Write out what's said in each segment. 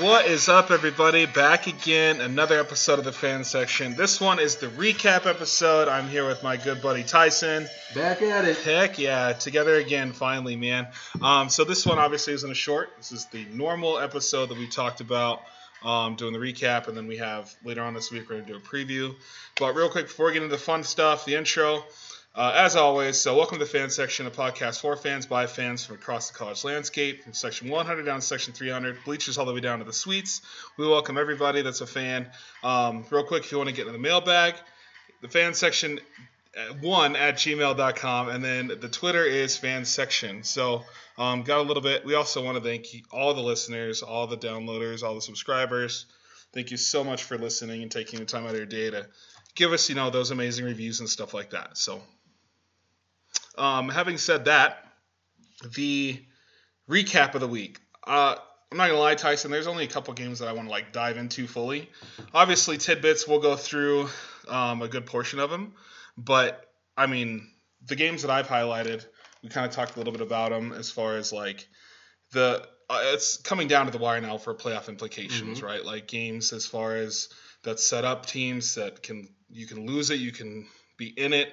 What is up, everybody? Back again, another episode of the fan section. This one is the recap episode. I'm here with my good buddy Tyson. Back at it. Heck yeah, together again, finally, man. Um, so this one obviously isn't a short. This is the normal episode that we talked about um, doing the recap, and then we have later on this week we're gonna do a preview. But real quick before we get into the fun stuff, the intro. Uh, as always, so welcome to the fan section, a podcast for fans by fans from across the college landscape, from section 100 down to section 300, bleachers all the way down to the suites. We welcome everybody that's a fan. Um, real quick, if you want to get in the mailbag, the fan section uh, one at gmail.com, and then the Twitter is fan section. So um, got a little bit. We also want to thank all the listeners, all the downloaders, all the subscribers. Thank you so much for listening and taking the time out of your day to give us, you know, those amazing reviews and stuff like that. So um, having said that, the recap of the week. Uh, I'm not gonna lie, Tyson. There's only a couple games that I want to like dive into fully. Obviously, tidbits. We'll go through um, a good portion of them, but I mean, the games that I've highlighted, we kind of talked a little bit about them as far as like the. Uh, it's coming down to the wire now for playoff implications, Mhm. right? Like games as far as that set up teams that can you can lose it, you can be in it.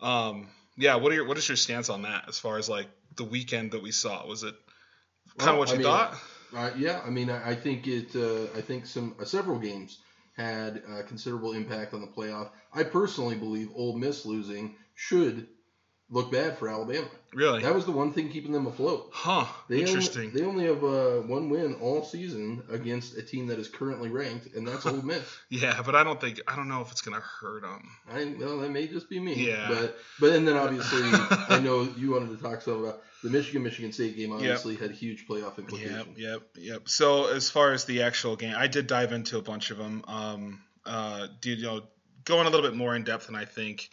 Um, yeah, what are your what is your stance on that as far as like the weekend that we saw? Was it kind of Well, what you I mean, thought? Uh, yeah, I mean, I, I think it. Uh, I think some uh, several games had uh, considerable impact on the playoff. I personally believe Ole Miss losing should look bad for Alabama. Really? That was the one thing keeping them afloat. Huh. They Interesting. Only, they only have uh, one win all season against a team that is currently ranked, and that's Ole Miss. yeah, but I don't think I don't know if it's gonna hurt them. I well, that may just be me. Yeah. But but and then obviously I know you wanted to talk some about the Michigan Michigan State game. Obviously had huge playoff Yep, implications. yep, yep. So as far as the actual game, I did dive into a bunch of them. Um, uh, did you know going a little bit more in depth than I think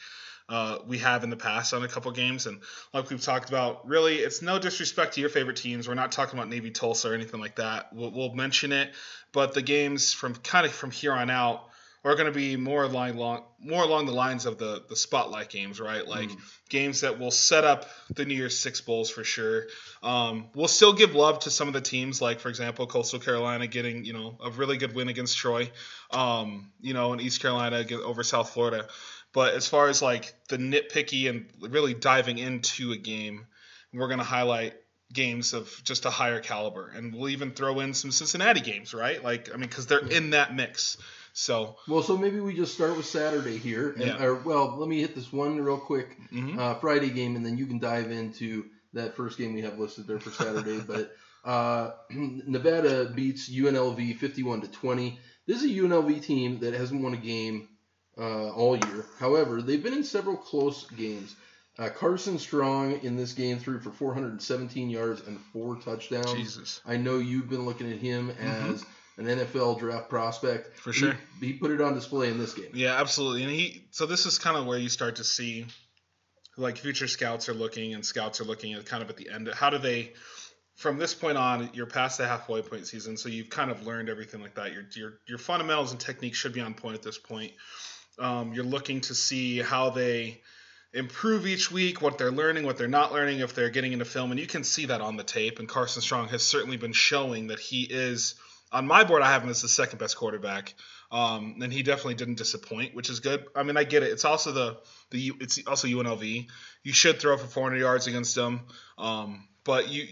uh, we have in the past on a couple games, and like we've talked about, really, it's no disrespect to your favorite teams. We're not talking about Navy Tulsa or anything like that. We'll, we'll mention it, but the games from kind of from here on out are going to be more along more along the lines of the the spotlight games, right? Like Mm. games that will set up the New Year's Six bowls for sure. Um, we'll still give love to some of the teams, like for example, Coastal Carolina getting you know a really good win against Troy, um, you know, and East Carolina over South Florida. But as far as like the nitpicky and really diving into a game, we're gonna highlight games of just a higher caliber, and we'll even throw in some Cincinnati games, right? Like I mean, because they're in that mix. So Well, so maybe we just start with Saturday here. And, Yeah. Or, well, let me hit this one real quick mhm. uh, Friday game, and then you can dive into that first game we have listed there for Saturday. but uh, Nevada beats UNLV 51 to 20. This is a UNLV team that hasn't won a game uh, all year. However, they've been in several close games. Uh, Carson Strong in this game threw for 417 yards and four touchdowns. Jesus, I know you've been looking at him as an NFL draft prospect. For sure. He, put it on display in this game. Yeah, absolutely. And he so this is kind of where you start to see like future scouts are looking and scouts are looking at kind of at the end. How do they from this point on, you're past the halfway point season, so you've kind of learned everything like that. Your your your fundamentals and techniques should be on point at this point. Um, you're looking to see how they improve each week, what they're learning, what they're not learning, if they're getting into film, and you can see that on the tape. And Carson Strong has certainly been showing that he is on my board. I have him as the second best quarterback, um, and he definitely didn't disappoint, which is good. I mean, I get it. It's also the the it's also UNLV. You should throw for 400 yards against them, um, but you.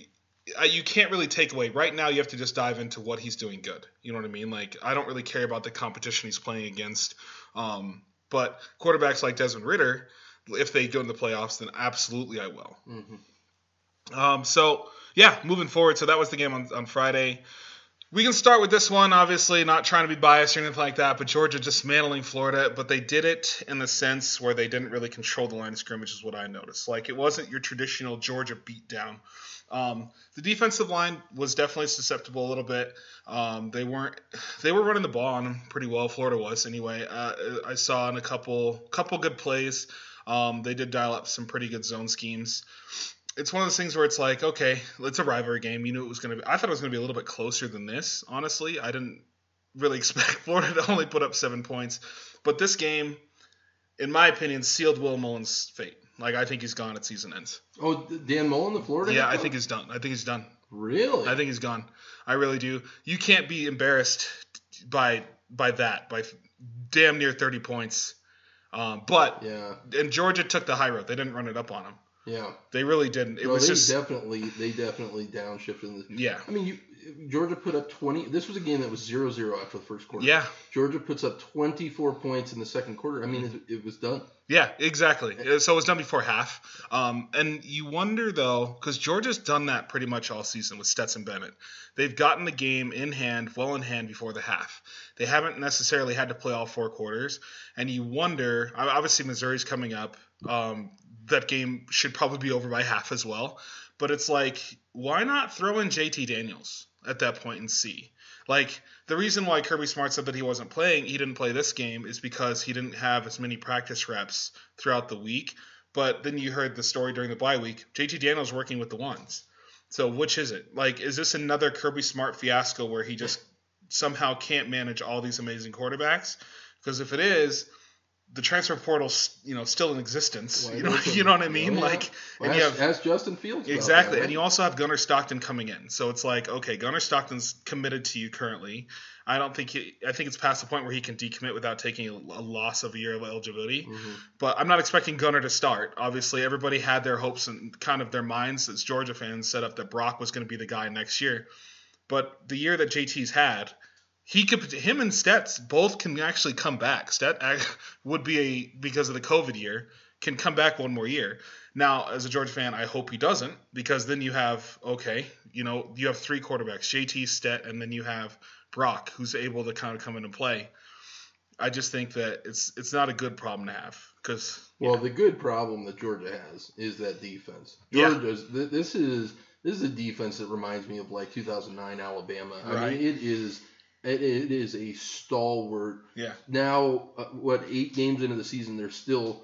Uh, You can't really take away right now. You have to just dive into what he's doing good. You know what I mean? Like I don't really care about the competition he's playing against, um, but quarterbacks like Desmond Ridder, if they go into the playoffs, then absolutely I will. Mhm. Um, so yeah, moving forward. So that was the game on, on Friday. We can start with this one. Obviously, not trying to be biased or anything like that, but Georgia dismantling Florida. But they did it in the sense where they didn't really control the line of scrimmage, is what I noticed. Like it wasn't your traditional Georgia beatdown. Um, the defensive line was definitely susceptible a little bit. Um, they weren't. They were running the ball on them pretty well. Florida was anyway. Uh, I saw in a couple couple good plays. Um, they did dial up some pretty good zone schemes it's one of those things where it's like, okay, it's a rivalry game. You knew it was going to be. I thought it was going to be a little bit closer than this. Honestly, I didn't really expect Florida to only put up seven points, but this game, in my opinion, sealed Will Mullen's fate. Like I think he's gone at season ends. Oh, Dan Mullen, the Florida. Yeah, I think he's done. I think he's done. Really? I think he's gone. I really do. You can't be embarrassed by by that by damn near 30 points. Um, but yeah, and Georgia took the high road. They didn't run it up on him. Yeah. They really didn't. It no, was they just definitely they definitely downshifted. The, yeah, I mean, you, Georgia put up 20. This was a game that was 0-0 after the first quarter. yeah, Georgia puts up 24 points in the second quarter. I mean, it, it was done. yeah, exactly. Uh, So it was done before half. Um, and you wonder though, because Georgia's done that pretty much all season with Stetson Bennett. They've gotten the game in hand, well in hand before the half. They haven't necessarily had to play all four quarters. And you wonder, obviously Missouri's coming up. Um, that game should probably be over by half as well. But it's like, why not throw in JT Daniels at that point and see? Like the reason why Kirby Smart said that he wasn't playing, he didn't play this game, is because he didn't have as many practice reps throughout the week. But then you heard the story during the bye week. JT Daniels working with the ones. So which is it? Like, is this another Kirby Smart fiasco where he just somehow can't manage all these amazing quarterbacks? Because if it is, the transfer portal's you know still in existence. You know, you know what I mean? Oh, yeah. Like, Well, and you have Justin Fields. Exactly. And you also have Gunnar Stockton coming in. So it's like, okay, Gunnar Stockton's committed to you currently. I don't think he, I think it's past the point where he can decommit without taking a, a loss of a year of eligibility. Mhm. But I'm not expecting Gunnar to start. Obviously, everybody had their hopes and kind of their minds as Georgia fans set up that Brock was going to be the guy next year. But the year that JT's had, he could him and Stets both can actually come back. Stet would be a because of the COVID year can come back one more year. Now, as a Georgia fan, I hope he doesn't because then you have okay, you know, you have three quarterbacks, JT, Stet, and then you have Brock, who's able to kind of come in and play. I just think that it's it's not a good problem to have because Well, the good problem that Georgia has is that defense. Yeah. Georgia's th- this is this is a defense that reminds me of like 2009 Alabama. I mean, it is it, it is a stalwart. yeah, Now, uh, what eight games into the season, they're still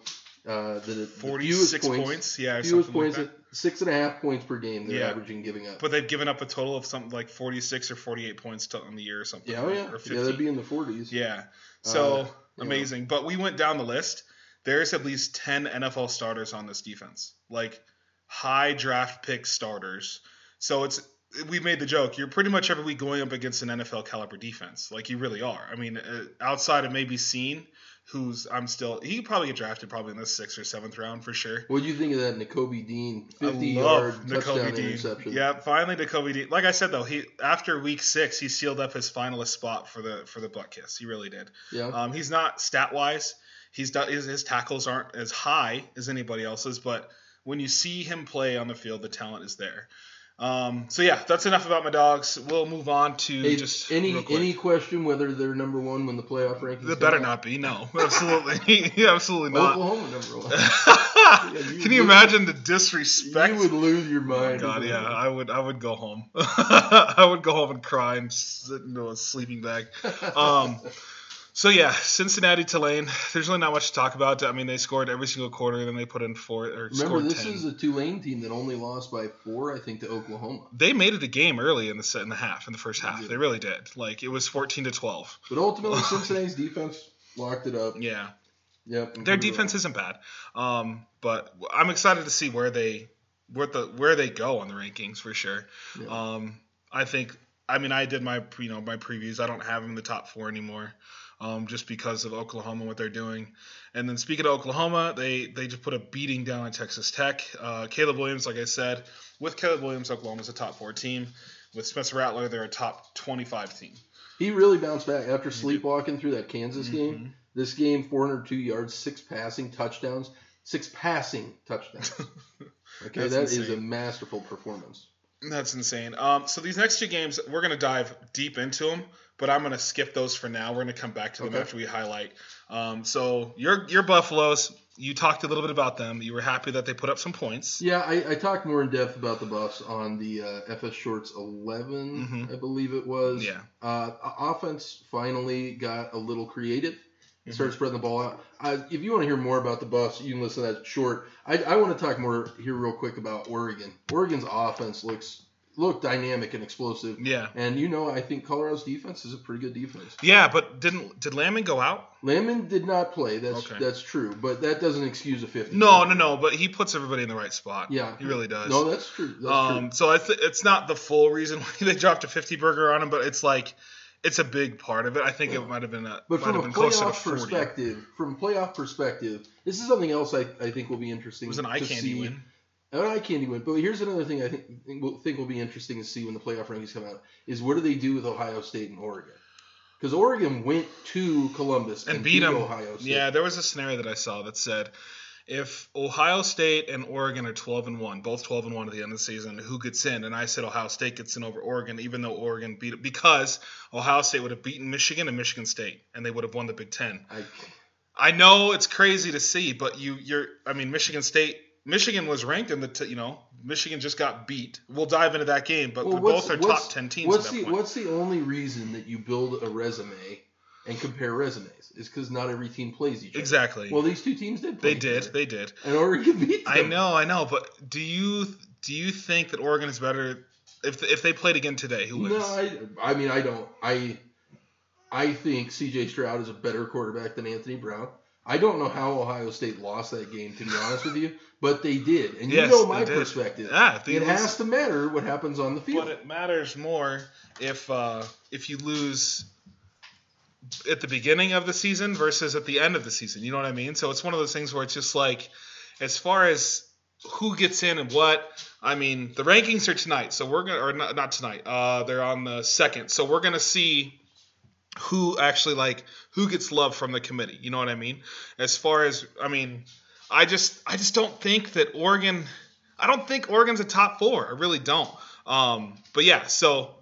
uh, the, the forty fewest points, yeah, fewest something like points, that. at six and a half points per game. They're Yeah. averaging giving up. But they've given up a total of something like 46 or 48 points to, on the year or something. yeah, oh yeah, Or yeah, 50. that'd be in the 40s. Yeah. So Uh, yeah. amazing. But we went down the list. There's at least 10 NFL starters on this defense. Like high draft pick starters. So it's we made the joke. You're pretty much every week going up against an NFL caliber defense. Like you really are. I mean, uh, outside of maybe Scene, who's I'm still he probably get drafted probably in the sixth or seventh round for sure. What do you think of that Nakobe Dean 50 I yard touchdown Dean. interception? Yeah, finally Nakobe Dean. Like I said though, he after week six he sealed up his finalist spot for the for the Butkus. He really did. Yeah. Um, he's not stat wise. He's done his, his tackles aren't as high as anybody else's, but when you see him play on the field, the talent is there. Um, so yeah, that's enough about my dogs. We'll move on to Hey, just any any question whether they're number one when the playoff rankings? Come better out? not be. No, absolutely, yeah, absolutely not. Oklahoma number one. you Can you would- imagine the disrespect? You would lose your Oh mind. my god, yeah, I would. I would go home. I would go home and cry and sit into a sleeping bag. Um, so yeah, Cincinnati Tulane. There's really not much to talk about. I mean, they scored every single quarter, and then they put in four or Remember, this ten. is a Tulane team that only lost by four, I think, to Oklahoma. they made it a game early in the set in the half, in the first half. They. They really did. Like it was 14 to 12. But ultimately, Cincinnati's defense locked it up. Yeah, Yep. their defense isn't bad. Um, but I'm excited to see where they where the where they go on the rankings for sure. Yeah. Um, I think. I mean, I did my you know my previews. I don't have them in the top four anymore, um, just because of Oklahoma what they're doing. And then speaking of Oklahoma, they they just put a beating down on Texas Tech. Uh, Caleb Williams, like I said, with Caleb Williams, Oklahoma's a top four team. With Spencer Rattler, they're a top 25 team. He really bounced back after sleepwalking through that Kansas game. Mhm. This game, 402 yards, six passing touchdowns, six passing touchdowns. Okay, That's that is insane. a masterful performance. That's insane. Um, so these next two games, we're gonna dive deep into them, but I'm gonna skip those for now. We're gonna come back to them Okay. after we highlight. Um, so your your Buffaloes, you talked a little bit about them. You were happy that they put up some points. Yeah, I, I talked more in depth about the Buffs on the uh, FS Shorts 11, Mhm. I believe it was. Yeah. Uh, offense finally got a little creative. Mhm. Started spreading the ball out. Uh, if you want to hear more about the Buffs, you can listen to that short. I, I want to talk more here real quick about Oregon. Oregon's offense looks look dynamic and explosive. Yeah. And you know, I think Colorado's defense is a pretty good defense. Yeah, but didn't did Landman go out? Landman did not play. That's Okay. that's true, but that doesn't excuse a 50. No, no, no. But he puts everybody in the right spot. Yeah. he really does. No, that's true. That's um, so I th- it's not the full reason why they dropped a 50 burger on him, but it's like it's a big part of it. I think Yeah. it might have been a But from a been closer to playoff perspective, from a playoff perspective, this is something else I, I think will be interesting. It was an eye to candy see. win. An eye candy win. But here's another thing I think think will, think will be interesting to see when the playoff rankings come out is what do they do with Ohio State and Oregon? Because Oregon went to Columbus and beat him. Ohio State. Yeah, there was a scenario that I saw that said if Ohio State and Oregon are 12 and 1, both 12 and 1 at the end of the season, who gets in? And I said Ohio State gets in over Oregon, even though Oregon beat it because Ohio State would have beaten Michigan and Michigan State, and they would have won the Big Ten. I, I know it's crazy to see, but you, you're, I mean, Michigan State, Michigan was ranked in the, t- you know, Michigan just got beat. We'll dive into that game, but Well, both are top 10 teams what's the point. what's the only reason that you build a resume and compare resumes is because not every team plays each other. Exactly. Well, these two teams did. Play they did. They did. And Oregon beat them. I know, I know, but do you do you think that Oregon is better if if they played again today? Who wins? No, I, I mean I don't. I I think C.J. Stroud is a better quarterback than Anthony Brown. I don't know how Ohio State lost that game, to be honest with you, but they did. And you know my perspective. yeah, It has to matter what happens on the field. but it matters more if uh, if you lose at the beginning of the season versus at the end of the season. You know what I mean? So it's one of those things where it's just like, as far as who gets in and what. I mean, the rankings are tonight, so we're gonna or not, not tonight. Uh, they're on the second, so we're gonna see who actually like who gets love from the committee. You know what I mean? As far as I mean, I just I just don't think that Oregon. I don't think Oregon's a top four. I really don't. Um, but yeah, so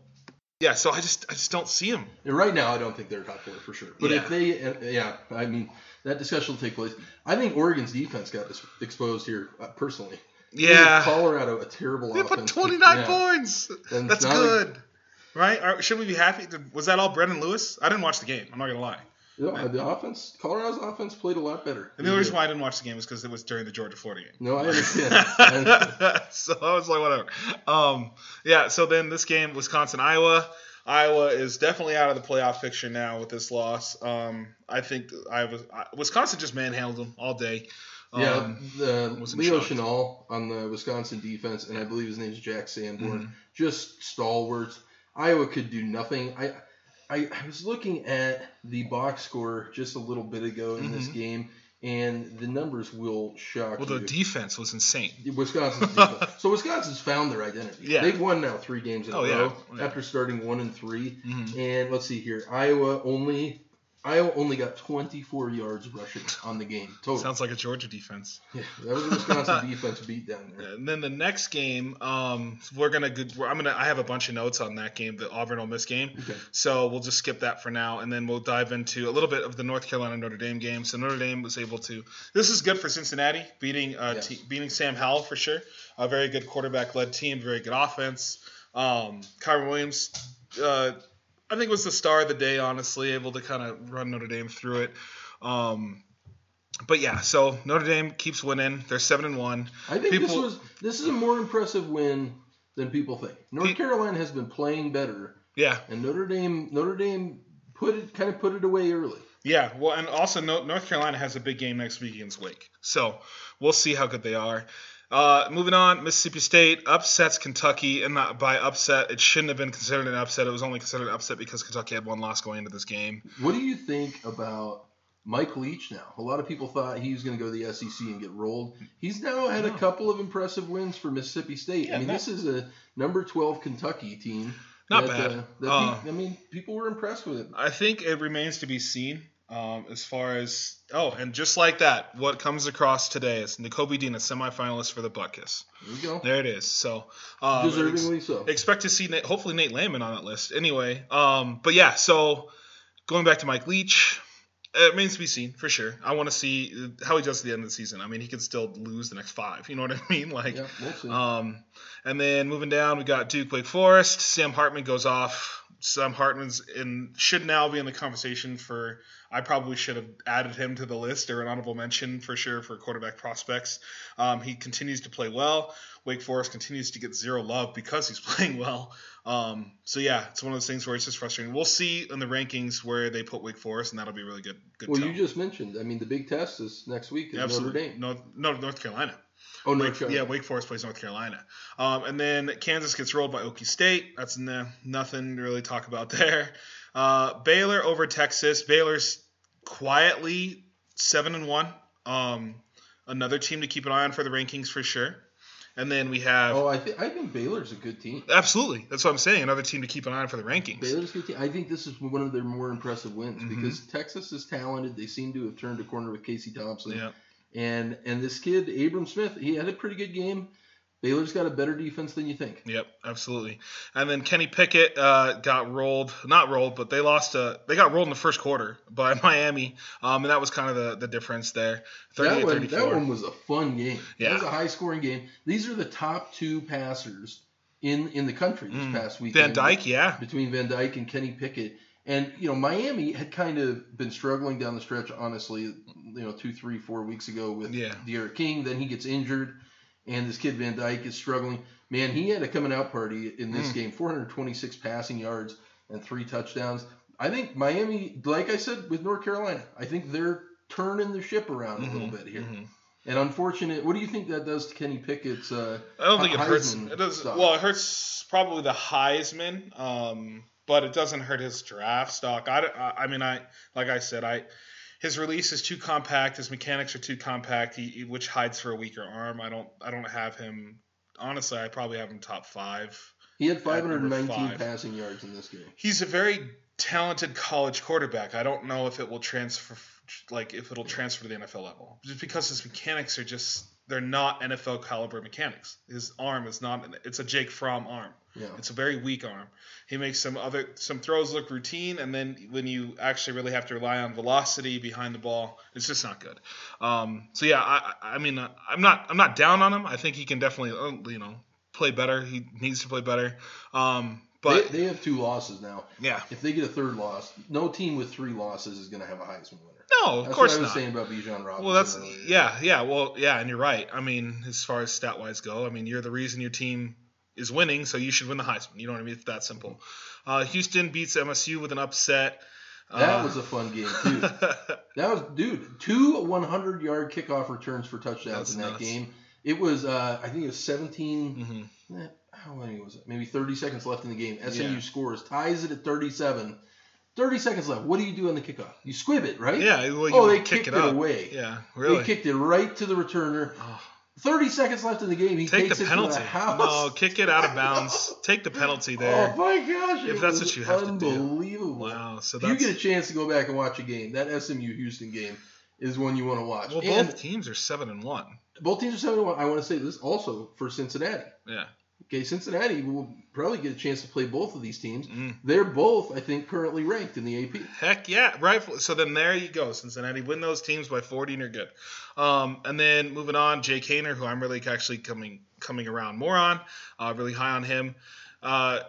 yeah, so I just I just don't see them. Right now, I don't think they're top four for sure. But Yeah. if they, uh, yeah, I mean, that discussion will take place. I think Oregon's defense got exposed here uh, personally. Yeah, Colorado a terrible they offense. put 29 Yeah. points. And That's good, right? Or should we be happy? Did- Was that all Brendon Lewis? I didn't watch the game. I'm not gonna lie. Yeah, the offense, Colorado's offense played a lot better. And the only reason why I didn't watch the game is because it was during the Georgia Florida game. No, I understand. I understand. so I was like, whatever. Um, yeah. So then this game, Wisconsin, Iowa. Iowa is definitely out of the playoff picture now with this loss. Um, I think Iowa, Wisconsin just manhandled them all day. Um, yeah, the Leo shocked. Chenal on the Wisconsin defense, and I believe his name is Jack Sanborn, Mhm. just stalwarts. Iowa could do nothing. I, I, I was looking at the box score just a little bit ago in this Mhm. game, and the numbers will shock Well, the defense was insane. Wisconsin's defense. so Wisconsin's found their identity. Yeah. They've won now three games in Oh, a row Oh, yeah. after starting one and three. Mhm. And let's see here, Iowa only Iowa only got 24 yards rushing on the game total. Sounds like a Georgia defense. yeah, that was a Wisconsin defense beat down there. And then the next game, um, we're gonna. I'm gonna. I have a bunch of notes on that game, the Auburn Ole Miss game. Okay. So we'll just skip that for now, and then we'll dive into a little bit of the North Carolina Notre Dame game. So Notre Dame was able to. This is good for Cincinnati, beating uh, Yes. beating Sam Howell for sure. A very good quarterback-led team, very good offense. Um, Kyren Williams, uh, I think it was the star of the day. Honestly, able to kind of run Notre Dame through it. Um, but yeah, so Notre Dame keeps winning. They're seven and one. I think this was this is a more impressive win than people think. North Pe- Carolina has been playing better, Yeah, and Notre Dame Notre Dame put it kind of put it away early. Yeah, well, and also North Carolina has a big game next week against Wake, so we'll see how good they are. Uh, moving on, Mississippi State upsets Kentucky, and not by upset, it shouldn't have been considered an upset. It was only considered an upset because Kentucky had one loss going into this game. What do you think about Mike Leach now? A lot of people thought he was going to go to the SEC and get rolled. He's now had a couple of impressive wins for Mississippi State. Yeah, I mean, not- this is a number 12 Kentucky team. Not that, bad. Uh, that Uh, pe- I mean, people were impressed with it. I think it remains to be seen um, as far as oh, and just like that, what comes across today is Nakobe Dean, a semifinalist for the Butkus. There you go. There it is. So um, Deservingly so. expect to see Nate, hopefully Nate Landman on that list. Anyway, um, but yeah, so going back to Mike Leach, it remains to be seen for sure. I want to see how he does at the end of the season. I mean, he could still lose the next five. You know what I mean? Like, yeah, we'll um, and then moving down, we got Duke Wake Forest. Sam Hartman goes off Sam Hartman's in should now be in the conversation for. I probably should have added him to the list or an honorable mention for sure for quarterback prospects. Um, he continues to play well. Wake Forest continues to get zero love because he's playing well. Um, so yeah, it's one of those things where it's just frustrating. We'll see in the rankings where they put Wake Forest, and that'll be really good. good well, tell. you just mentioned. I mean, the big test is next week in. Notre Dame. No, no, North Carolina. Oh, Wake, Carolina. Yeah, Wake Forest plays North Carolina. Um, and then Kansas gets rolled by Okie State. That's nah, nothing to really talk about there. Uh, Baylor over Texas. Baylor's quietly seven and one. Um, another team to keep an eye on for the rankings for sure. And then we have Oh, I think I think Baylor's a good team. absolutely. That's what I'm saying. Another team to keep an eye on for the rankings. Baylor's a good team. I think this is one of their more impressive wins Mhm. because Texas is talented. They seem to have turned a corner with Casey Thompson. Yeah. And and this kid Abram Smith, he had a pretty good game. Baylor's got a better defense than you think. Yep, absolutely. And then Kenny Pickett uh, got rolled, not rolled, but they lost. Uh, they got rolled in the first quarter by Miami, um, and that was kind of the, the difference there. That one, 38-34. that one was a fun game. Yeah. That was a high scoring game. These are the top two passers in in the country this Mm. past week. Van. Dyke, yeah, between Van Dyke and Kenny Pickett. And you know, Miami had kind of been struggling down the stretch, honestly. You know, two, three, four weeks ago with Yeah. D'Eriq King. Then he gets injured, and this kid Van Dyke is struggling. Man, he had a coming out party in this Mm. game. 426 passing yards and three touchdowns. I think Miami, like I said with North Carolina, I think they're turning the ship around a little Mhm, bit here. mhm. And unfortunate. What do you think that does to Kenny Pickett's? Uh, I don't think it hurts. It does. stock. Well, it hurts probably the Heisman, um, but it doesn't hurt his draft stock. I, I, I mean, I like I said, I his release is too compact. His mechanics are too compact, he, which hides for a weaker arm. I don't. I don't have him. Honestly, I probably have him top five. he had 519 five. passing yards in this game. He's a very talented college quarterback. I don't know if it will transfer, like if it'll transfer to the NFL level, just because his mechanics are just they're not NFL caliber mechanics. His arm is not. It's a Jake Fromm arm. Yeah. It's a very weak arm. He makes some other some throws look routine, and then when you actually really have to rely on velocity behind the ball, it's just not good. Um, so yeah, I, I mean, uh, I'm not I'm not down on him. I think he can definitely uh, you know play better. He needs to play better. Um, but they, they have two losses now. yeah, If they get a third loss, no team with three losses is going to have a Heisman winner. No, of That's course what I was not. saying about Bijan Robinson. Well, that's earlier. yeah, yeah. Well, yeah, and you're right. I mean, as far as stat wise go, I mean, you're the reason your team is winning, so you should win the Heisman. You know what I mean? It's that simple. Uh, Houston beats MSU with an upset. That Uh, was a fun game too. that was, dude, two 100 yard kickoff returns for touchdowns in that nuts. game. It was, uh, I think it was 17. Mhm. eh, How many was it? Maybe 30 seconds left in the game. SMU Yeah. scores, ties it at 37. 30 seconds left. What do you do on the kickoff? You squib it, right? Yeah, well, oh, they kick kicked it it, away. Yeah, really. They kicked it right to the returner. Oh, 30 seconds left in the game. He take takes the it penalty. To the house. No, kick it out of bounds. Take the penalty oh, there. Oh my gosh! If it that's what you have to do. unbelievable. wow. So If you get a chance to go back and watch a game, that SMU Houston game is one you want to watch. well, and both teams are seven and one. both teams are seven and one. I want to say this also for Cincinnati. Yeah. Okay, Cincinnati will probably get a chance to play both of these teams. Mm. They're both, I think, currently ranked in the AP. Heck yeah, rightfully. So then there you go, Cincinnati win those teams by 40 and you're good. Um, and then moving on, Jake Haener, who I'm really actually coming coming around more on, uh, really high on him. Uh,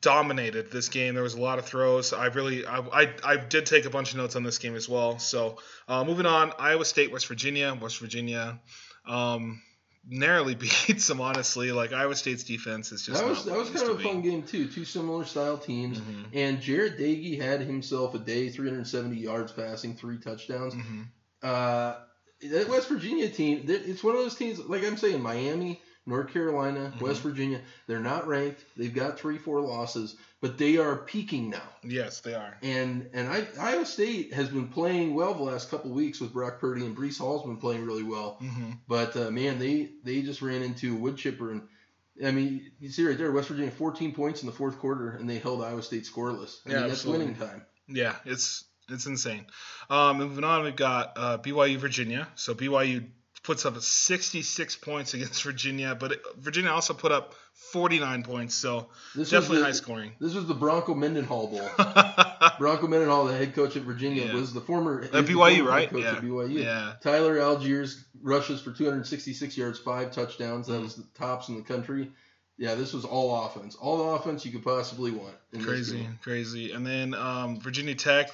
dominated this game. There was a lot of throws. I really, I, I, I did take a bunch of notes on this game as well. So uh, moving on, Iowa State, West Virginia, West Virginia. Um, narrowly beats them honestly like iowa state's defense is just That was that was kind of a fun game too. Two similar style teams. Mhm. And Jarret Doege had himself a day, 370 yards passing, three touchdowns. Mhm. Uh, that West Virginia team, it's one of those teams, like I'm saying, Miami, North Carolina, Mhm. West Virginia, they're not ranked. They've got three, four losses, but they are peaking now. yes they are And and I, Iowa State has been playing well the last couple weeks with Brock Purdy, and Breece Hall's been playing really well. hmm But uh, man, they they just ran into a wood chipper, and I mean, you see right there, West Virginia 14 points in the fourth quarter, and they held Iowa State scoreless. I Yeah, mean, that's absolutely. winning time. Yeah, it's it's insane. Um, moving on, we've got uh, BYU Virginia. So BYU puts up 66 points against Virginia, but it, Virginia also put up 49 points. So This definitely was high scoring. This was the Bronco Mendenhall Bowl. Bronco Mendenhall, the head coach at Virginia, Yeah. was the former At the BYU, former right? Coach Yeah. at BYU. yeah. Tyler Allgeier rushes for 266 yards, five touchdowns. That Mhm. was the tops in the country. Yeah, this was all offense. All the offense you could possibly want. Crazy, crazy. And then um, Virginia Tech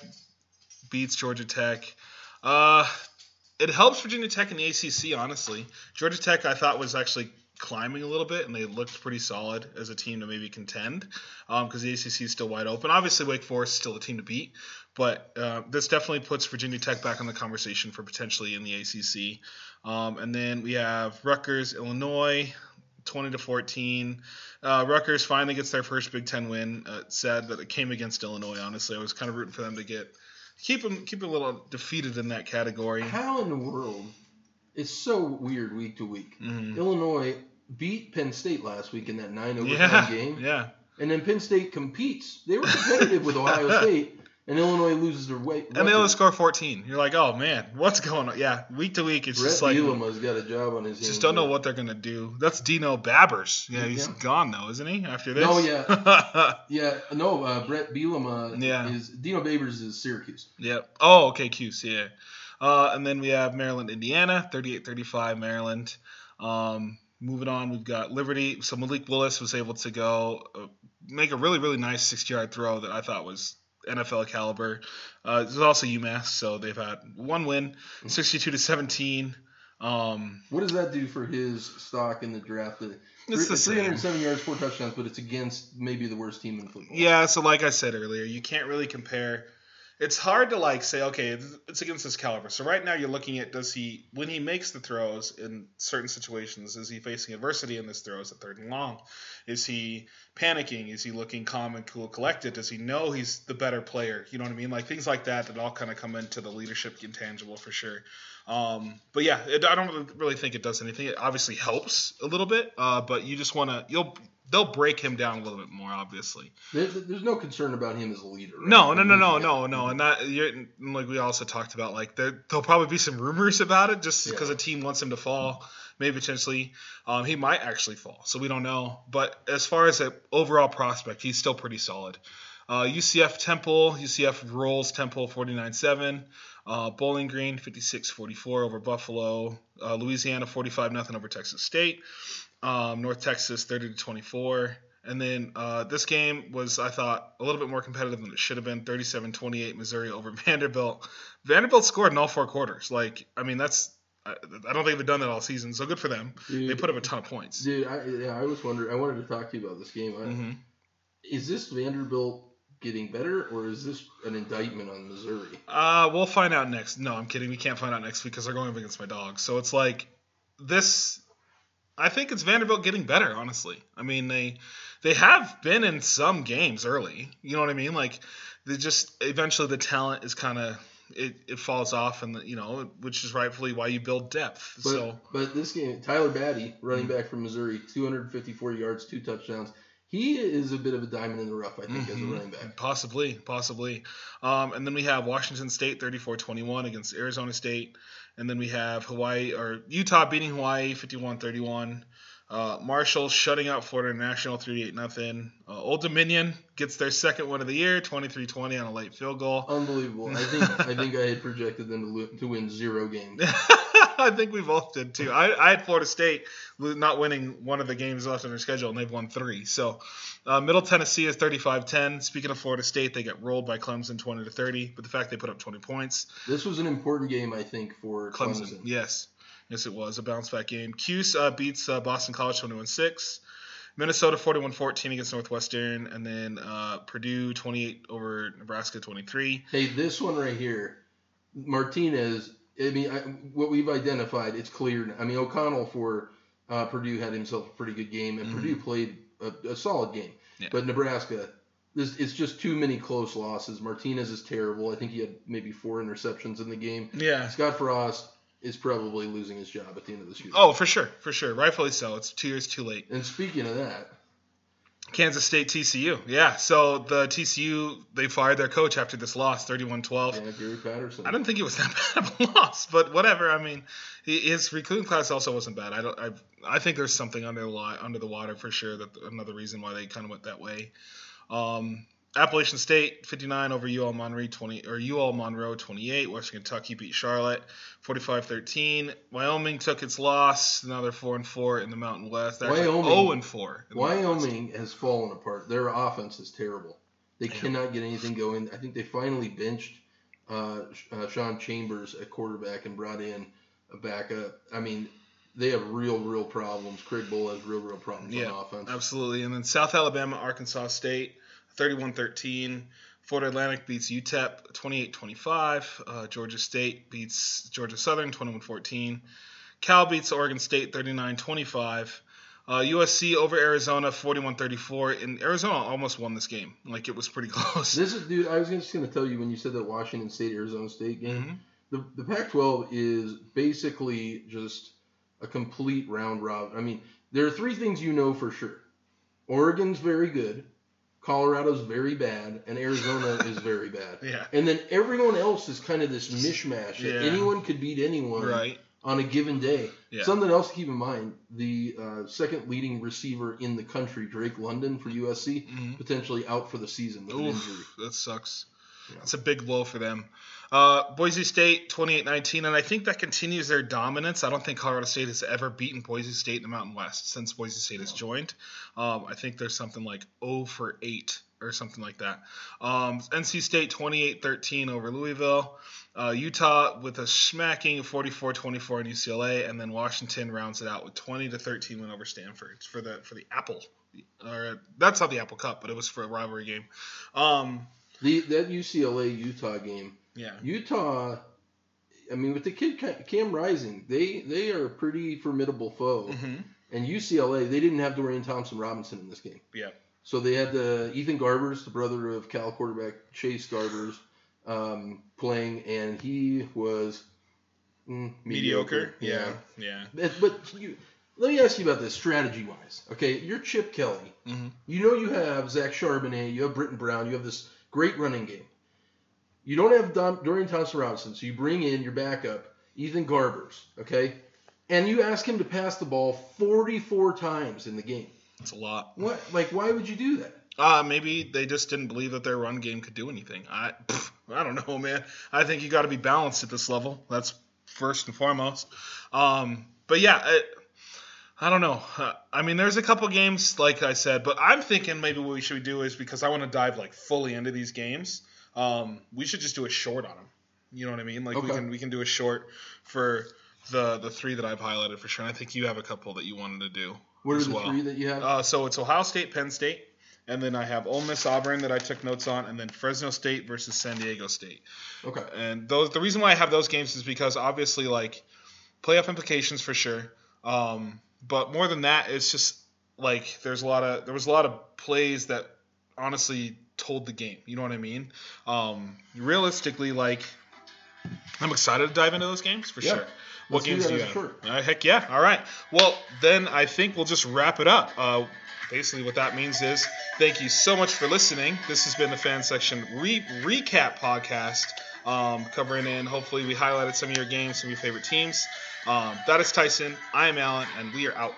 beats Georgia Tech. Uh, it helps Virginia Tech in the ACC, honestly. Georgia Tech, I thought, was actually climbing a little bit, and they looked pretty solid as a team to maybe contend because the ACC is still wide open. Obviously, Wake Forest is still a team to beat, but uh, this definitely puts Virginia Tech back on the conversation for potentially in the ACC. Um, and then we have Rutgers, Illinois. 20 to 14. Uh, Rutgers finally gets their first Big Ten win. Uh, sad that it came against Illinois. Honestly, I was kind of rooting for them to get keep them keep a little defeated in that category. How in the world? It's so weird week to week. Mhm. Illinois beat Penn State last week in that nine overtime Yeah, game, yeah, and then Penn State competes. They were competitive with Ohio State, and Illinois loses their way. and they only score 14. You're like, oh man, what's going on? Yeah, week to week, it's Bret just like Bielema's got a job on his hands. just don't know what they're gonna do. That's Dino Babers. Yeah, he's Yeah. gone though, isn't he? After this. No, yeah. Yeah, no, uh, Bret Bielema Yeah. is Dino Babers is Syracuse. Yep. Oh, okay, Cuse, yeah. Uh, and then we have Maryland, Indiana, 38-35 Maryland. Um, moving on, we've got Liberty. So Malik Willis was able to go uh, make a really, really nice 60-yard throw that I thought was NFL caliber. Uh, this is also UMass, so they've had one win, 62 to 17. Um, What does that do for his stock in the draft? It's the same. 307 yards, four touchdowns, but it's against maybe the worst team in football. Yeah, so like I said earlier, you can't really compare. It's hard to like say, okay, it's against this caliber. So right now you're looking at does he when he makes the throws in certain situations, is he facing adversity in his throws at third and long? Is he panicking? Is he looking calm and cool, collected? Does he know he's the better player? You know what I mean? Like things like that that all kind of come into the leadership intangible for sure. Um, but yeah, it, I don't really think it does anything. It obviously helps a little bit, uh, but you just want to you'll they'll break him down a little bit more, obviously. There, there's no concern about him as a leader. right? No, no, no, no, no, no, and that you're, like we also talked about, like there there'll probably be some rumors about it, just because Yeah. a team wants him to fall, maybe potentially. Um, he might actually fall, so we don't know. But as far as an overall prospect, he's still pretty solid. Uh, UCF Temple, UCF rolls Temple 49-7. Uh, Bowling Green 56-44 over Buffalo. Uh, Louisiana 45 nothing over Texas State. Um, North Texas 30 to 24. And then uh, this game was, I thought, a little bit more competitive than it should have been. 37-28 Missouri over Vanderbilt. Vanderbilt scored in all four quarters. Like, I mean, that's I, I don't think they've done that all season. So good for them. Dude, They put up a ton of points. Dude, I, yeah, I was wondering. I wanted to talk to you about this game. I, hmm Is this Vanderbilt getting better, or is this an indictment on Missouri? Uh, we'll find out next. No, I'm kidding. We can't find out next week because they're going up against my dog. So it's like this. I think it's Vanderbilt getting better. Honestly, I mean they they have been in some games early. You know what I mean? Like they just eventually the talent is kind of it, it falls off, and the, you know which is rightfully why you build depth. But, so but this game, Tyler Badie, running Mm-hmm. back from Missouri, 254 yards, two touchdowns. He is a bit of a diamond in the rough, I think, as a Mhm. running back. Possibly, possibly. Um, and then we have Washington State 34-21 against Arizona State. And then we have Hawaii or Utah beating Hawaii 51-31. Uh, Marshall shutting out Florida National 38 nothing. Uh, Old Dominion gets their second win of the year 23-20 on a late field goal. Unbelievable. I think I think I had projected them to, lo- to win zero games. I think we both did too. I, I had Florida State not winning one of the games left on their schedule, and they've won three. So, uh, Middle Tennessee is 35-10. Speaking of Florida State, they get rolled by Clemson 20 to 30. But the fact they put up 20 points, This was an important game, I think, for Clemson, Clemson. yes, yes, it was a bounce back game. Cuse uh, beats uh, Boston College 21-6. Minnesota 41-14 against Northwestern, and then uh, Purdue 28 over Nebraska 23. Hey, this one right here, Martinez. I mean, I, what we've identified, it's clear. I mean, O'Connell for uh, Purdue had himself a pretty good game, and Mhm. Purdue played a, a solid game. Yeah. But Nebraska, this it's just too many close losses. Martinez is terrible. I think he had maybe four interceptions in the game. Yeah. Scott Frost is probably losing his job at the end of the season. Oh, for sure, for sure. Rightfully so. It's two years too late. And speaking of that, Kansas State TCU. Yeah. So the TCU they fired their coach after this loss, 31-12. yeah, Gary Patterson. I didn't think it was that bad of a loss, but whatever. I mean, his recruiting class also wasn't bad. I don't. I, I think there's something under the under the water for sure. That another reason why they kind of went that way. Um, Appalachian State 59 over UL Monroe 20 or UL Monroe 28. Western Kentucky beat Charlotte 45-13. Wyoming took its loss. Now they're four and four in the Mountain West. They're Wyoming- zero and four. in the Mountain West. Wyoming has fallen apart. Their offense is terrible. They Yeah. cannot get anything going. I think they finally benched uh, uh, Sean Chambers at quarterback and brought in a backup. I mean, they have real, real problems. Craig Bohl has real, real problems Yeah, on offense. Absolutely. And then South Alabama, Arkansas State, 31-13. Florida Atlantic beats UTEP 28-25. Uh, Georgia State beats Georgia Southern 21-14. Cal beats Oregon State 39-25. Uh, USC over Arizona 41-34. And Arizona almost won this game. Like, it was pretty close. This is, dude. I was just going to tell you when you said that Washington State Arizona State game. Mhm. The the Pac-12 is basically just a complete round robin. I mean, there are three things you know for sure. Oregon's very good, Colorado's very bad, and Arizona is very bad. Yeah. And then everyone else is kind of this mishmash. that Yeah. Anyone could beat anyone Right. on a given day. Yeah. Something else to keep in mind: the uh, second leading receiver in the country, Drake London for USC, Mhm. potentially out for the season with an injury. That sucks. Yeah. That's a big blow for them. Uh, Boise State 28-19, and I think that continues their dominance. I don't think Colorado State has ever beaten Boise State in the Mountain West since Boise State has joined. Um, I think there's something like 0 for 8 or something like that. Um, NC State 28-13 over Louisville. Uh, Utah with a smacking 44-24 in UCLA, and then Washington rounds it out with 20 to 13 win over Stanford for the for the Apple. Or that's not the Apple Cup, but it was for a rivalry game. Um, The that UCLA Utah game. Yeah. Utah, I mean, with the kid Ca- Cam Rising, they they are a pretty formidable foe. hmm And UCLA, they didn't have Dorian Thompson Robinson in this game. Yeah. So they had uh, Ethan Garbers, the brother of Cal quarterback Chase Garbers, um, playing, and he was mm, Mediocre. Yeah. Yeah. But, but you, let me ask you about this strategy wise. Okay, you're Chip Kelly. Mhm. You know you have Zach Charbonnet, you have Brittain Brown, you have this great running game. You don't have Don, Dorian Thompson Robinson, so you bring in your backup, Ethan Garbers, okay? And you ask him to pass the ball 44 times in the game. That's a lot. What? Like, why would you do that? Uh, maybe they just didn't believe that their run game could do anything. I, pff, I don't know, man. I think you got to be balanced at this level. That's first and foremost. Um, but yeah, it, I don't know. Uh, I mean, there's a couple games, like I said, but I'm thinking maybe what we should do is because I want to dive like fully into these games. Um, we should just do a short on them. You know what I mean? Like we can we can do a short for the the three that I've highlighted for sure. And I think you have a couple that you wanted to do. What are the well. three that you have? Uh, so it's Ohio State, Penn State, and then I have Ole Miss, Auburn that I took notes on, and then Fresno State versus San Diego State. okay. And those the reason why I have those games is because obviously like playoff implications for sure. Um, but more than that, it's just like there's a lot of there was a lot of plays that honestly told the game. You know what I mean? Um, realistically, like I'm excited to dive into those games for Yeah. sure. What Let's do games that do you have? short. Uh, heck yeah! All right. Well, then I think we'll just wrap it up. Uh, basically, what that means is thank you so much for listening. This has been the fan section re- recap podcast, um, covering in. Hopefully, we highlighted some of your games, some of your favorite teams. Um, that is Tyson. I am Allen, and we are out.